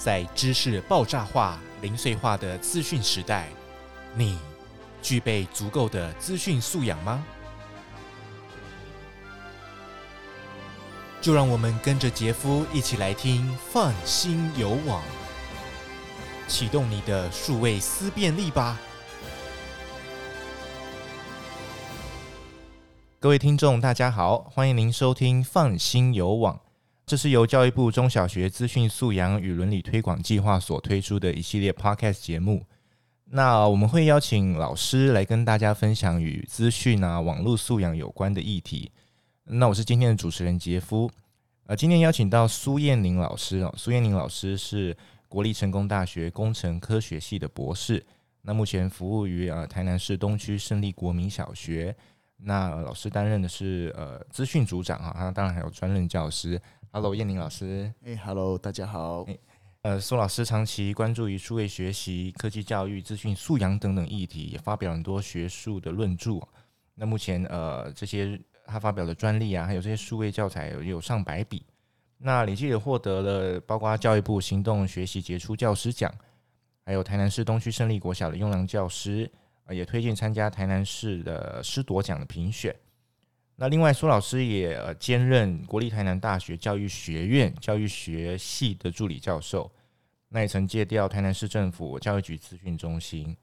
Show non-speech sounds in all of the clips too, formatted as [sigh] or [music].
在知识爆炸化、零碎化的资讯时代，你具备足够的资讯素养吗？就让我们跟着杰夫一起来听放心有网，启动你的数位思辨力吧。各位听众，大家好，欢迎您收听放心有网。这是由教育部中小学资讯素养与伦理推广计划所推出的一系列 Podcast 节目。那我们会邀请老师来跟大家分享与资讯啊、网络素养有关的议题。那我是今天的主持人杰夫。呃，今天邀请到苏燕宁老师哦，苏燕宁老师是国立成功大学工程科学系的博士。那目前服务于呃台南市东区胜利国民小学。那老师担任的是呃资讯组长啊，他当然还有专任教师。Hello，彦宁老师。哎，Hello，大家好。呃，苏老师长期关注于数位学习、科技教育、资讯素养等等议题，也发表很多学术的论著。那目前呃，这些他发表的专利啊，还有这些数位教材有，有上百笔。那累计也获得了包括教育部行动学习杰出教师奖，还有台南市东区胜利国小的优良教师，呃，也推荐参加台南市的师铎奖的评选。那另外，苏老师也兼任国立台南大学教育学院教育学系的助理教授，那也曾借调台南市政府教育局资讯中心。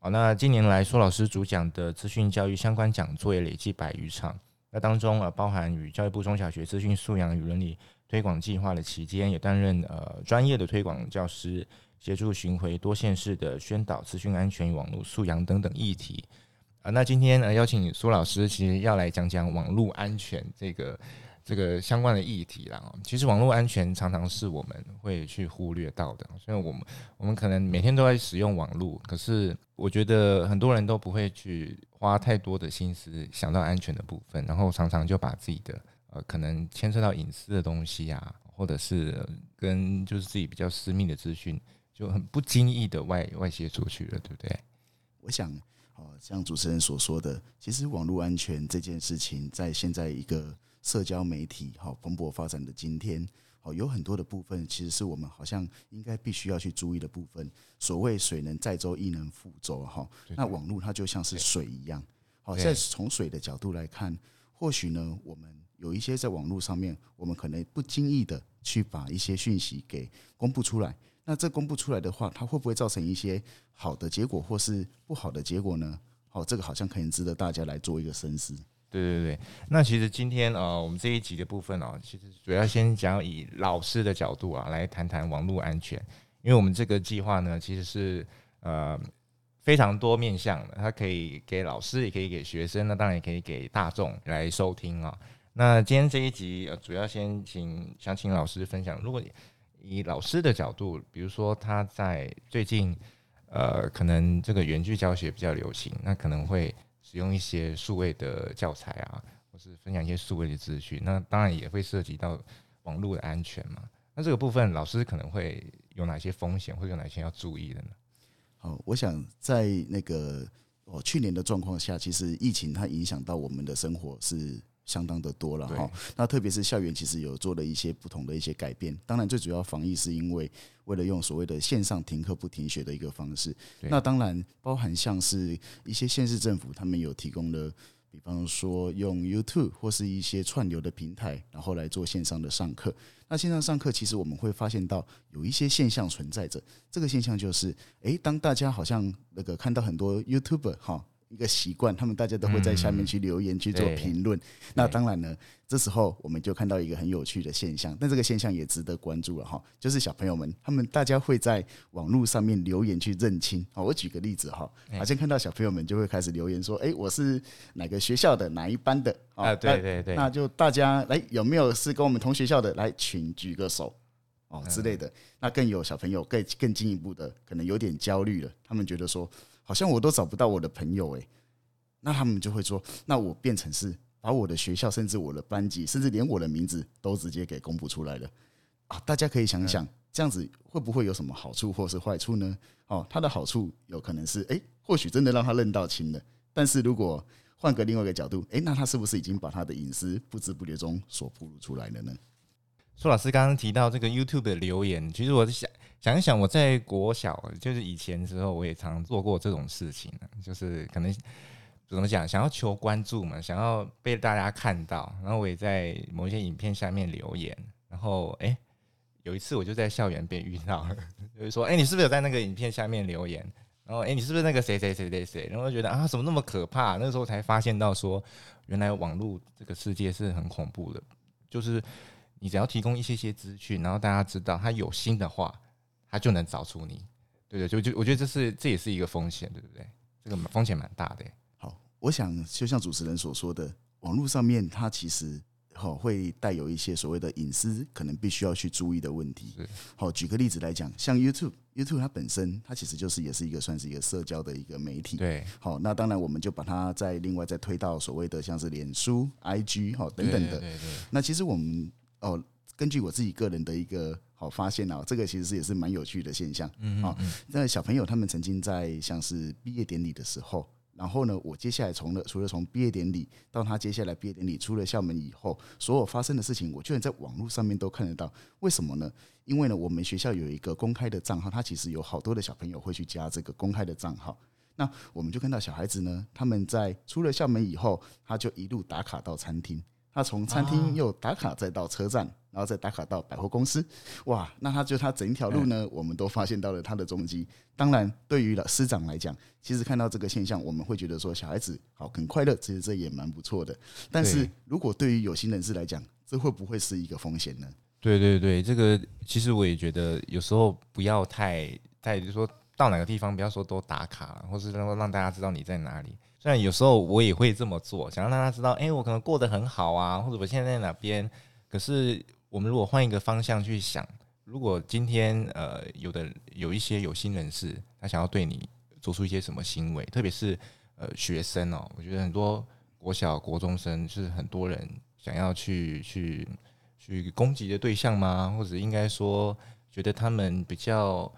好，那近年来苏老师主讲的资讯教育相关讲座也累计百余场。那当中呃包含与教育部中小学资讯素养与伦理推广计划的期间，也担任呃专业的推广教师，协助巡回多县市的宣导资讯安全与网络素养等等议题。啊，那今天呢，邀请苏老师，其实要来讲讲网络安全这个这个相关的议题啦。其实网络安全常常是我们会去忽略到的，所以我们我们可能每天都在使用网络，可是我觉得很多人都不会去花太多的心思想到安全的部分，然后常常就把自己的呃可能牵涉到隐私的东西啊，或者是跟就是自己比较私密的资讯，就很不经意的外外泄出去了，对不对？我想。像主持人所说的，其实网络安全这件事情，在现在一个社交媒体好蓬勃发展的今天，好有很多的部分，其实是我们好像应该必须要去注意的部分。所谓水能载舟，亦能覆舟哈。那网络它就像是水一样，好，在从水的角度来看，或许呢，我们有一些在网络上面，我们可能不经意的去把一些讯息给公布出来。那这公布出来的话，它会不会造成一些好的结果，或是不好的结果呢？好，这个好像可以值得大家来做一个深思。对对对，那其实今天呃，我们这一集的部分哦，其实主要先讲以老师的角度啊，来谈谈网络安全。因为我们这个计划呢，其实是呃非常多面向的，它可以给老师，也可以给学生，那当然也可以给大众来收听啊。那今天这一集呃，主要先请想请老师分享，如果。以老师的角度，比如说他在最近，呃，可能这个远距教学比较流行，那可能会使用一些数位的教材啊，或是分享一些数位的资讯，那当然也会涉及到网络的安全嘛。那这个部分，老师可能会有哪些风险，会有哪些要注意的呢？好，我想在那个哦去年的状况下，其实疫情它影响到我们的生活是。相当的多了哈，那特别是校园其实有做了一些不同的一些改变。当然，最主要防疫是因为为了用所谓的线上停课不停学的一个方式。那当然包含像是一些县市政府他们有提供的，比方说用 YouTube 或是一些串流的平台，然后来做线上的上课。那线上上课其实我们会发现到有一些现象存在着。这个现象就是，诶，当大家好像那个看到很多 YouTuber 哈。一个习惯，他们大家都会在下面去留言去做评论。那当然呢，这时候我们就看到一个很有趣的现象，但这个现象也值得关注了哈。就是小朋友们，他们大家会在网络上面留言去认亲。好，我举个例子哈，好像看到小朋友们就会开始留言说：“哎，我是哪个学校的哪一班的？”啊，对对对，那就大家来有没有是跟我们同学校的来，请举个手哦之类的。那更有小朋友更更进一步的，可能有点焦虑了，他们觉得说。好像我都找不到我的朋友诶，那他们就会说，那我变成是把我的学校，甚至我的班级，甚至连我的名字都直接给公布出来了啊！大家可以想想，这样子会不会有什么好处或是坏处呢？哦，它的好处有可能是，诶，或许真的让他认到亲了。但是如果换个另外一个角度，诶，那他是不是已经把他的隐私不知不觉中所暴露出来了呢？苏老师刚刚提到这个 YouTube 的留言，其实我是想想一想，我在国小就是以前的时候，我也常做过这种事情，就是可能怎么讲，想要求关注嘛，想要被大家看到，然后我也在某一些影片下面留言，然后哎、有一次我就在校园被遇到，就是说，哎、你是不是有在那个影片下面留言？然后哎、你是不是那个谁谁谁谁谁？然后我觉得啊，怎么那么可怕？那时候才发现到说，原来网络这个世界是很恐怖的，就是。你只要提供一些些资讯，然后大家知道他有心的话，他就能找出你，对对，就就我觉得这是这也是一个风险，对不对？这个风险蛮大的。好，我想就像主持人所说的，网络上面它其实好会带有一些所谓的隐私，可能必须要去注意的问题。好，举个例子来讲，像 YouTube，YouTube 它本身它其实就是也是一个算是一个社交的一个媒体。对，好，那当然我们就把它再另外再推到所谓的像是脸书、IG 好等等的。对对对。那其实我们哦，根据我自己个人的一个好发现啊，这个其实是也是蛮有趣的现象。嗯啊，那小朋友他们曾经在像是毕业典礼的时候，然后呢，我接下来从了除了从毕业典礼到他接下来毕业典礼出了校门以后，所有发生的事情，我居然在网络上面都看得到。为什么呢？因为呢，我们学校有一个公开的账号，他其实有好多的小朋友会去加这个公开的账号。那我们就看到小孩子呢，他们在出了校门以后，他就一路打卡到餐厅。他从餐厅又打卡，再到车站，然后再打卡到百货公司，哇！那他就他整一条路呢，我们都发现到了他的踪迹。当然，对于老师长来讲，其实看到这个现象，我们会觉得说小孩子好很快乐，其实这也蛮不错的。但是如果对于有心人士来讲，这会不会是一个风险呢？对对对，这个其实我也觉得有时候不要太太，就是说到哪个地方，不要说都打卡，或是让让大家知道你在哪里。虽然有时候我也会这么做，想让大家知道，哎，我可能过得很好啊，或者我现在在哪边。可是我们如果换一个方向去想，如果今天呃有的有一些有心人士，他想要对你做出一些什么行为，特别是呃学生哦，我觉得很多国小国中生是很多人想要去去去攻击的对象吗？或者应该说觉得他们比较。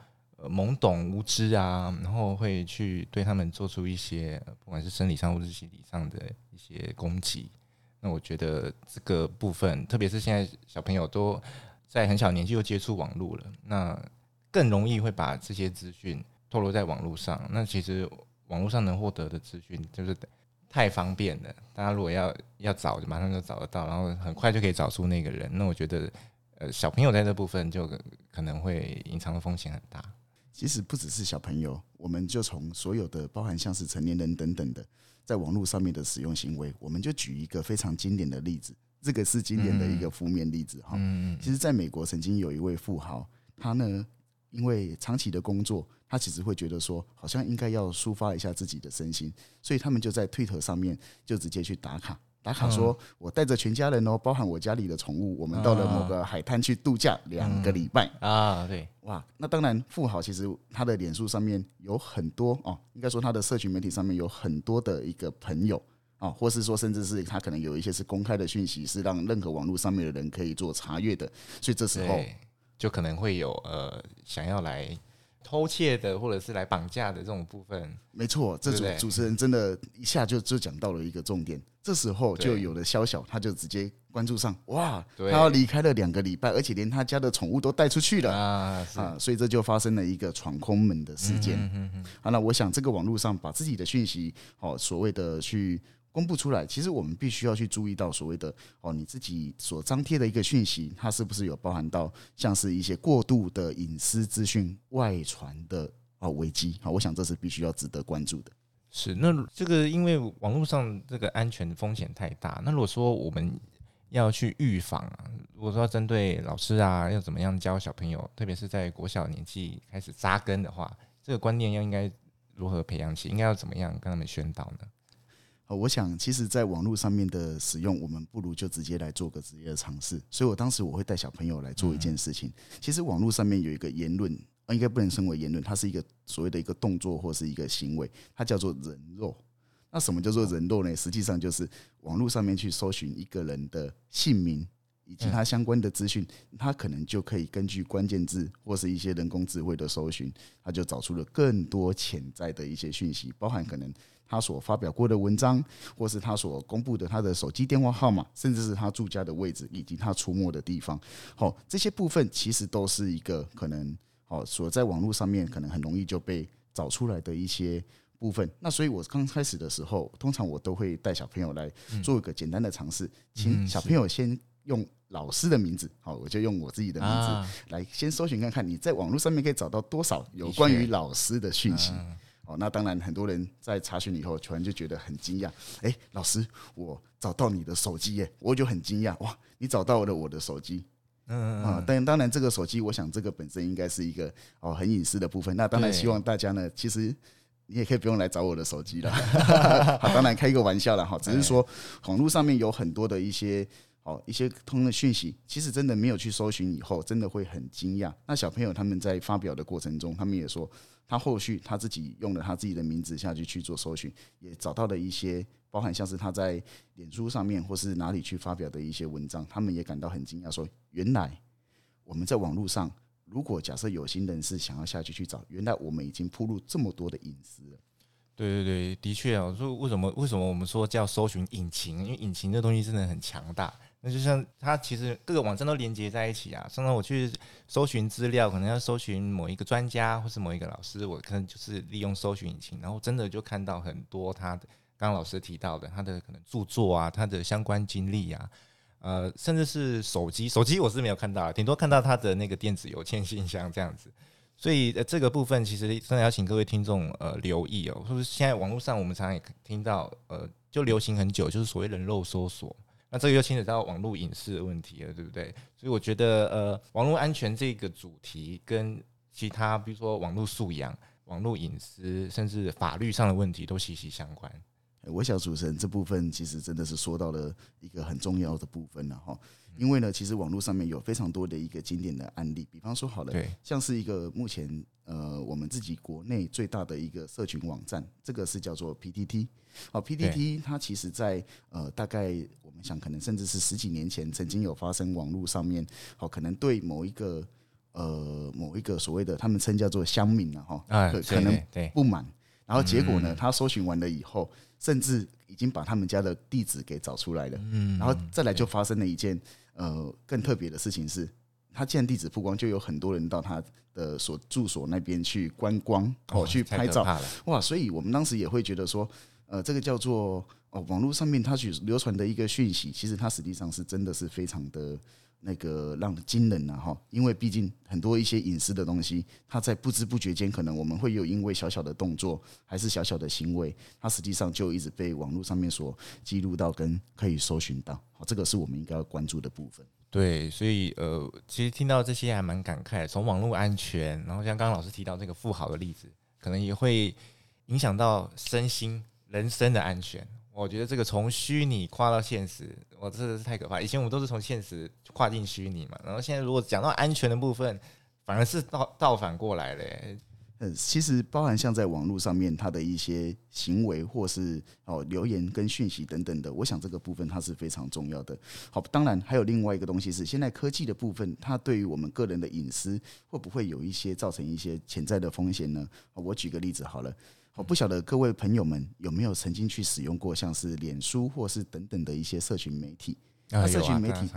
懵懂无知啊，然后会去对他们做出一些不管是生理上或是心理上的一些攻击。那我觉得这个部分，特别是现在小朋友都在很小年纪就接触网络了，那更容易会把这些资讯透露在网络上。那其实网络上能获得的资讯就是太方便了，大家如果要要找，就马上就找得到，然后很快就可以找出那个人。那我觉得，呃，小朋友在这部分就可能会隐藏的风险很大。其实不只是小朋友，我们就从所有的包含像是成年人等等的，在网络上面的使用行为，我们就举一个非常经典的例子，这个是经典的一个负面例子哈。其实，在美国曾经有一位富豪，他呢，因为长期的工作，他其实会觉得说，好像应该要抒发一下自己的身心，所以他们就在推特上面就直接去打卡。打卡说，我带着全家人哦，包含我家里的宠物，我们到了某个海滩去度假两个礼拜啊。对，哇，那当然，富豪其实他的脸书上面有很多哦，应该说他的社群媒体上面有很多的一个朋友啊，或是说甚至是他可能有一些是公开的讯息，是让任何网络上面的人可以做查阅的，所以这时候就可能会有呃想要来。偷窃的，或者是来绑架的这种部分，没错，这主主持人真的一下就就讲到了一个重点。这时候就有了小小，他就直接关注上，哇，他要离开了两个礼拜，而且连他家的宠物都带出去了啊，啊，所以这就发生了一个闯空门的事件。好，那我想这个网络上把自己的讯息，哦，所谓的去。公布出来，其实我们必须要去注意到所谓的哦，你自己所张贴的一个讯息，它是不是有包含到像是一些过度的隐私资讯外传的啊危机？好，我想这是必须要值得关注的。是，那这个因为网络上这个安全风险太大，那如果说我们要去预防，如果说针对老师啊，要怎么样教小朋友，特别是在国小年纪开始扎根的话，这个观念要应该如何培养起？应该要怎么样跟他们宣导呢？我想，其实，在网络上面的使用，我们不如就直接来做个直接的尝试。所以我当时我会带小朋友来做一件事情。其实，网络上面有一个言论，应该不能称为言论，它是一个所谓的一个动作或是一个行为，它叫做人肉。那什么叫做人肉呢？实际上就是网络上面去搜寻一个人的姓名以及他相关的资讯，他可能就可以根据关键字或是一些人工智慧的搜寻，他就找出了更多潜在的一些讯息，包含可能。他所发表过的文章，或是他所公布的他的手机电话号码，甚至是他住家的位置以及他出没的地方。好，这些部分其实都是一个可能，好，所在网络上面可能很容易就被找出来的一些部分。那所以我刚开始的时候，通常我都会带小朋友来做一个简单的尝试，请小朋友先用老师的名字，好，我就用我自己的名字来先搜寻看看，你在网络上面可以找到多少有关于老师的讯息。哦，那当然，很多人在查询以后，突然就觉得很惊讶。哎，老师，我找到你的手机耶！我就很惊讶，哇，你找到了我的手机。嗯啊，但当然，这个手机，我想这个本身应该是一个哦很隐私的部分。那当然，希望大家呢，其实你也可以不用来找我的手机了。[laughs] 好，当然开一个玩笑了哈，只是说网络上面有很多的一些。哦，一些通的讯息，其实真的没有去搜寻以后，真的会很惊讶。那小朋友他们在发表的过程中，他们也说，他后续他自己用了他自己的名字下去去做搜寻，也找到了一些包含像是他在脸书上面或是哪里去发表的一些文章，他们也感到很惊讶，说原来我们在网络上，如果假设有心人士想要下去去找，原来我们已经铺入这么多的隐私。对对对，的确啊，说为什么为什么我们说叫搜寻引擎？因为引擎这东西真的很强大。那就像它其实各个网站都连接在一起啊。上次我去搜寻资料，可能要搜寻某一个专家或是某一个老师，我可能就是利用搜寻引擎，然后真的就看到很多他的刚刚老师提到的他的可能著作啊，他的相关经历啊，呃，甚至是手机，手机我是没有看到，顶多看到他的那个电子邮件信箱这样子。所以呃，这个部分其实真的要请各位听众呃留意哦，就是现在网络上我们常常也听到呃，就流行很久，就是所谓人肉搜索。那这个又牵扯到网络隐私的问题了，对不对？所以我觉得，呃，网络安全这个主题跟其他，比如说网络素养、网络隐私，甚至法律上的问题都息息相关。我想主持人这部分其实真的是说到了一个很重要的部分了哈。因为呢，其实网络上面有非常多的一个经典的案例，比方说好了，像是一个目前呃我们自己国内最大的一个社群网站，这个是叫做 PTT。好，PTT 它其实在呃大概我们想可能甚至是十几年前曾经有发生网络上面好可能对某一个呃某一个所谓的他们称叫做乡民了哈，可能不满，然后结果呢，他搜寻完了以后，甚至已经把他们家的地址给找出来了，嗯，然后再来就发生了一件。呃，更特别的事情是，他既然地址曝光，就有很多人到他的所住所那边去观光哦，去拍照，哇！所以我们当时也会觉得说，呃，这个叫做哦，网络上面他去流传的一个讯息，其实它实际上是真的是非常的。那个让惊人呐哈，因为毕竟很多一些隐私的东西，它在不知不觉间，可能我们会有因为小小的动作，还是小小的行为，它实际上就一直被网络上面所记录到跟可以搜寻到，好，这个是我们应该要关注的部分。对，所以呃，其实听到这些还蛮感慨，从网络安全，然后像刚刚老师提到这个富豪的例子，可能也会影响到身心、人身的安全。我觉得这个从虚拟跨到现实，我真的是太可怕。以前我们都是从现实跨进虚拟嘛，然后现在如果讲到安全的部分，反而是倒倒反过来了。嗯，其实包含像在网络上面他的一些行为，或是哦留言跟讯息等等的，我想这个部分它是非常重要的。好，当然还有另外一个东西是，现在科技的部分，它对于我们个人的隐私会不会有一些造成一些潜在的风险呢？我举个例子好了。我不晓得各位朋友们有没有曾经去使用过像是脸书或是等等的一些社群媒体。那社群媒体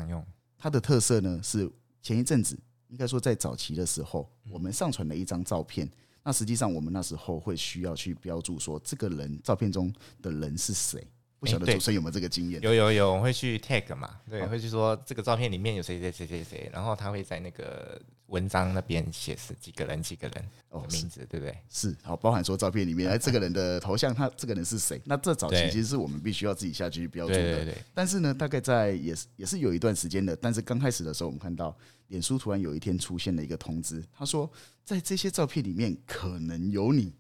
它的特色呢是前一阵子应该说在早期的时候，我们上传了一张照片，那实际上我们那时候会需要去标注说这个人照片中的人是谁。不晓得主持人有没有这个经验？有有有，我会去 tag 嘛，对，会去说这个照片里面有谁谁谁谁谁，然后他会在那个文章那边写是几个人几个人哦名字，对不对？是，好，包含说照片里面 [laughs] 哎这个人的头像，他这个人是谁？那这早期其实是我们必须要自己下去标注的。对对对。但是呢，大概在也是也是有一段时间的，但是刚开始的时候，我们看到脸书突然有一天出现了一个通知，他说在这些照片里面可能有你。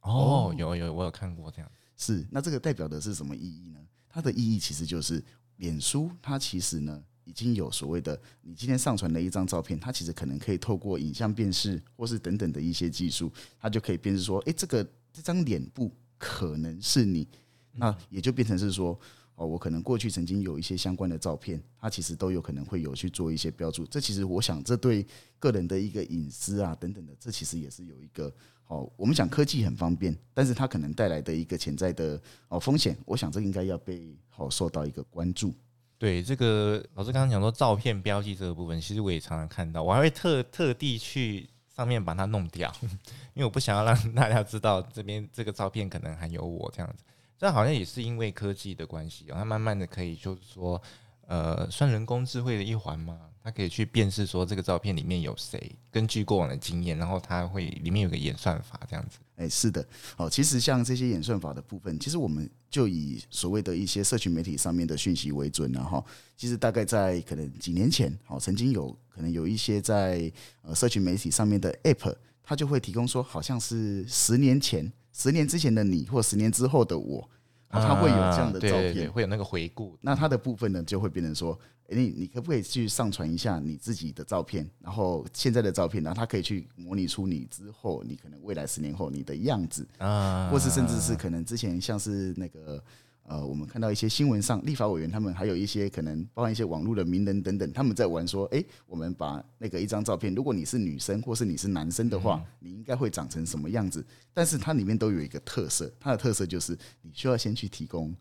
哦，有有，我有看过这样。是，那这个代表的是什么意义呢？它的意义其实就是，脸书它其实呢已经有所谓的，你今天上传的一张照片，它其实可能可以透过影像辨识或是等等的一些技术，它就可以辨识说，诶，这个这张脸部可能是你，那也就变成是说。哦，我可能过去曾经有一些相关的照片，它其实都有可能会有去做一些标注。这其实我想，这对个人的一个隐私啊等等的，这其实也是有一个哦，我们讲科技很方便，但是它可能带来的一个潜在的哦风险，我想这应该要被好受到一个关注。对，这个老师刚刚讲说照片标记这个部分，其实我也常常看到，我还会特特地去上面把它弄掉，[laughs] 因为我不想要让大家知道这边这个照片可能还有我这样子。这好像也是因为科技的关系，它慢慢的可以就是说，呃，算人工智慧的一环嘛？它可以去辨识说这个照片里面有谁，根据过往的经验，然后它会里面有个演算法这样子。哎，是的，哦，其实像这些演算法的部分，其实我们就以所谓的一些社群媒体上面的讯息为准，然后其实大概在可能几年前，哦，曾经有可能有一些在呃社群媒体上面的 App，它就会提供说，好像是十年前、十年之前的你，或十年之后的我。它会有这样的照片，会有那个回顾。那它的部分呢，就会变成说，诶，你你可不可以去上传一下你自己的照片，然后现在的照片，然后它可以去模拟出你之后，你可能未来十年后你的样子啊，或是甚至是可能之前像是那个。呃，我们看到一些新闻上，立法委员他们还有一些可能包含一些网络的名人等等，他们在玩说，哎，我们把那个一张照片，如果你是女生或是你是男生的话，你应该会长成什么样子？但是它里面都有一个特色，它的特色就是你需要先去提供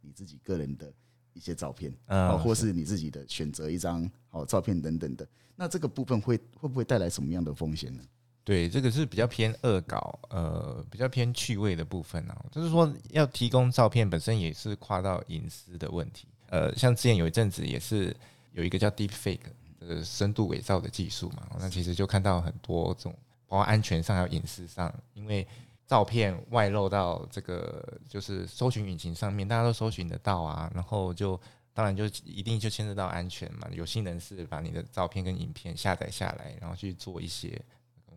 你自己个人的一些照片啊，或是你自己的选择一张好照片等等的。那这个部分会会不会带来什么样的风险呢？对，这个是比较偏恶搞，呃，比较偏趣味的部分啊。就是说，要提供照片本身也是跨到隐私的问题。呃，像之前有一阵子也是有一个叫 Deepfake 的深度伪造的技术嘛，那其实就看到很多种，包括安全上还有隐私上，因为照片外露到这个就是搜寻引擎上面，大家都搜寻得到啊，然后就当然就一定就牵涉到安全嘛。有心人士把你的照片跟影片下载下来，然后去做一些。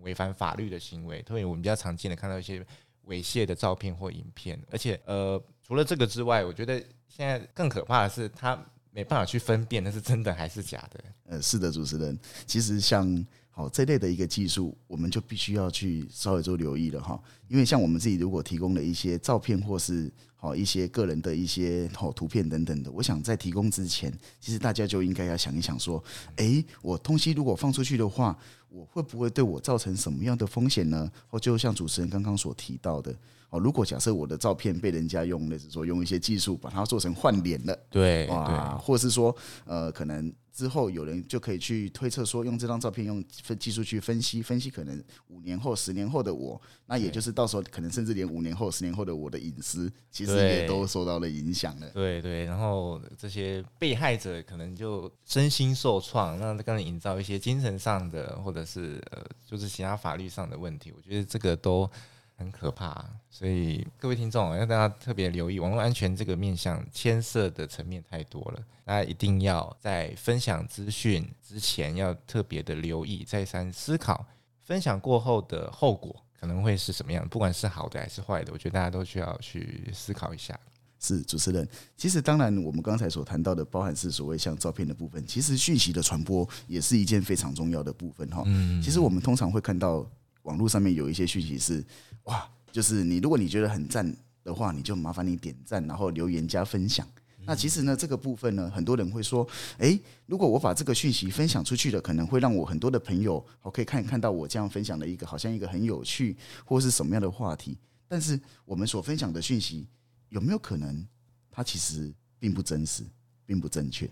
违反法律的行为，特别我们比较常见的看到一些猥亵的照片或影片，而且呃，除了这个之外，我觉得现在更可怕的是，他没办法去分辨那是真的还是假的。呃，是的，主持人，其实像好这类的一个技术，我们就必须要去稍微做留意了哈，因为像我们自己如果提供了一些照片或是好一些个人的一些好图片等等的，我想在提供之前，其实大家就应该要想一想说，诶，我东西如果放出去的话。我会不会对我造成什么样的风险呢？或就像主持人刚刚所提到的。哦，如果假设我的照片被人家用，类似说用一些技术把它做成换脸了，对，哇，或是说，呃，可能之后有人就可以去推测说，用这张照片用分技术去分析，分析可能五年后、十年后的我，那也就是到时候可能甚至连五年后、十年后的我的隐私，其实也都受到了影响了。对对，然后这些被害者可能就身心受创，那刚才营造一些精神上的或者是呃，就是其他法律上的问题，我觉得这个都。很可怕，所以各位听众要大家特别留意，网络安全这个面向牵涉的层面太多了，大家一定要在分享资讯之前要特别的留意，再三思考，分享过后的后果可能会是什么样，不管是好的还是坏的，我觉得大家都需要去思考一下。是主持人，其实当然我们刚才所谈到的，包含是所谓像照片的部分，其实讯息的传播也是一件非常重要的部分哈。嗯，其实我们通常会看到。网络上面有一些讯息是，哇，就是你如果你觉得很赞的话，你就麻烦你点赞，然后留言加分享。那其实呢，这个部分呢，很多人会说，诶，如果我把这个讯息分享出去了，可能会让我很多的朋友，我可以看看到我这样分享的一个好像一个很有趣或是什么样的话题。但是我们所分享的讯息有没有可能，它其实并不真实，并不正确？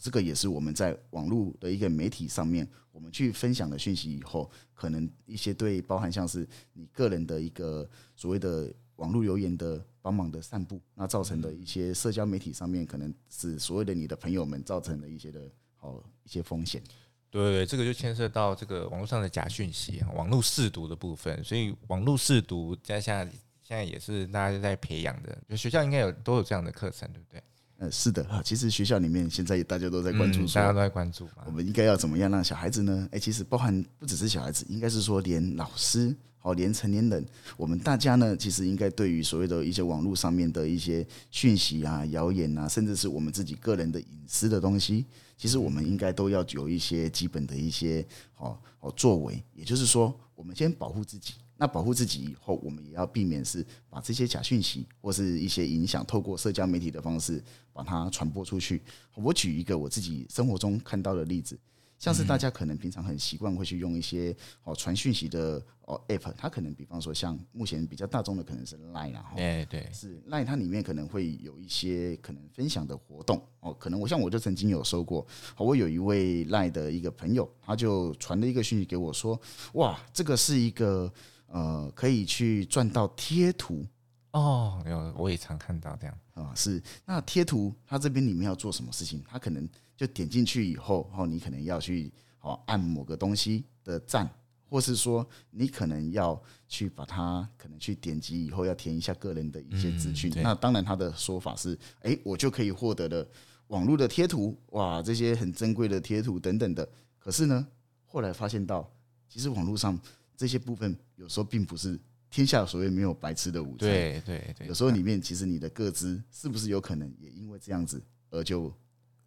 这个也是我们在网络的一个媒体上面，我们去分享的讯息以后，可能一些对包含像是你个人的一个所谓的网络留言的帮忙的散布，那造成的一些社交媒体上面，可能是所谓的你的朋友们造成的一些的哦一些风险。对对，这个就牵涉到这个网络上的假讯息、网络试读的部分，所以网络试读加下现在也是大家在培养的，就学校应该有都有这样的课程，对不对？呃，是的，其实学校里面现在大家都在关注，大家都在关注，我们应该要怎么样让小孩子呢？哎，其实包含不只是小孩子，应该是说连老师，好，连成年人，我们大家呢，其实应该对于所谓的一些网络上面的一些讯息啊、谣言啊，甚至是我们自己个人的隐私的东西，其实我们应该都要有一些基本的一些好好作为，也就是说，我们先保护自己。那保护自己以后，我们也要避免是把这些假讯息或是一些影响，透过社交媒体的方式把它传播出去。我举一个我自己生活中看到的例子，像是大家可能平常很习惯会去用一些哦传讯息的哦 app，它可能比方说像目前比较大众的可能是 Line 然后，对对，是 Line 它里面可能会有一些可能分享的活动哦，可能我像我就曾经有收过，我有一位 Line 的一个朋友，他就传了一个讯息给我说，哇，这个是一个呃可以去赚到贴图。哦，有我也常看到这样。啊，是。那贴图它这边里面要做什么事情，它可能。就点进去以后，然后你可能要去哦按某个东西的赞，或是说你可能要去把它可能去点击以后要填一下个人的一些资讯。那当然他的说法是，哎，我就可以获得了网络的贴图，哇，这些很珍贵的贴图等等的。可是呢，后来发现到，其实网络上这些部分有时候并不是天下所谓没有白吃的午餐。对对对，有时候里面其实你的个资是不是有可能也因为这样子而就。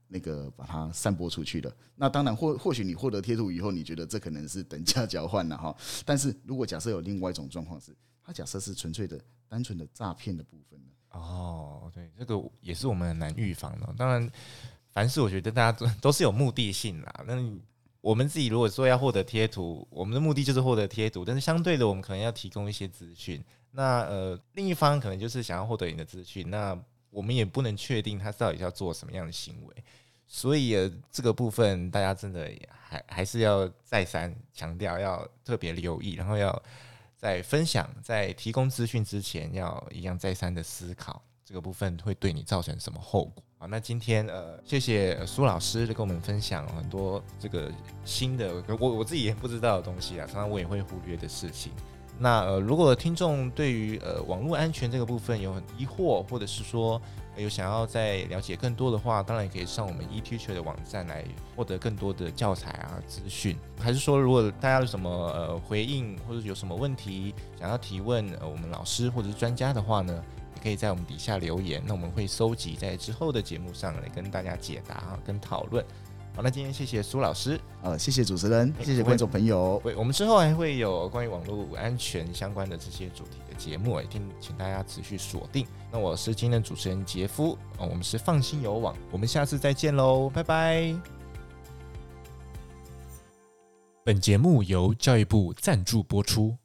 那个把它散播出去的，那当然或或许你获得贴图以后，你觉得这可能是等价交换了哈。[laughs] 但是如果假设有另外一种状况是，它假设是纯粹的、单纯的诈骗的部分呢？哦，对，这个也是我们很难预防的。当然，凡事我觉得大家都都是有目的性啦。那我们自己如果说要获得贴图，我们的目的就是获得贴图，但是相对的，我们可能要提供一些资讯。那呃，另一方可能就是想要获得你的资讯，那。我们也不能确定他到底要做什么样的行为，所以这个部分大家真的还还是要再三强调，要特别留意，然后要在分享、在提供资讯之前，要一样再三的思考这个部分会对你造成什么后果。好，那今天呃，谢谢苏老师跟我们分享很多这个新的我我自己也不知道的东西啊，常常我也会忽略的事情。那呃，如果听众对于呃网络安全这个部分有很疑惑，或者是说有想要再了解更多的话，当然也可以上我们 eTeacher 的网站来获得更多的教材啊资讯。还是说，如果大家有什么呃回应，或者有什么问题想要提问呃我们老师或者是专家的话呢，也可以在我们底下留言，那我们会搜集在之后的节目上来跟大家解答跟讨论。好，那今天谢谢苏老师，呃，谢谢主持人，谢谢观众朋友。对，我们之后还会有关于网络安全相关的这些主题的节目，一定请大家持续锁定。那我是今天的主持人杰夫，我们是放心有网，我们下次再见喽，拜拜。本节目由教育部赞助播出。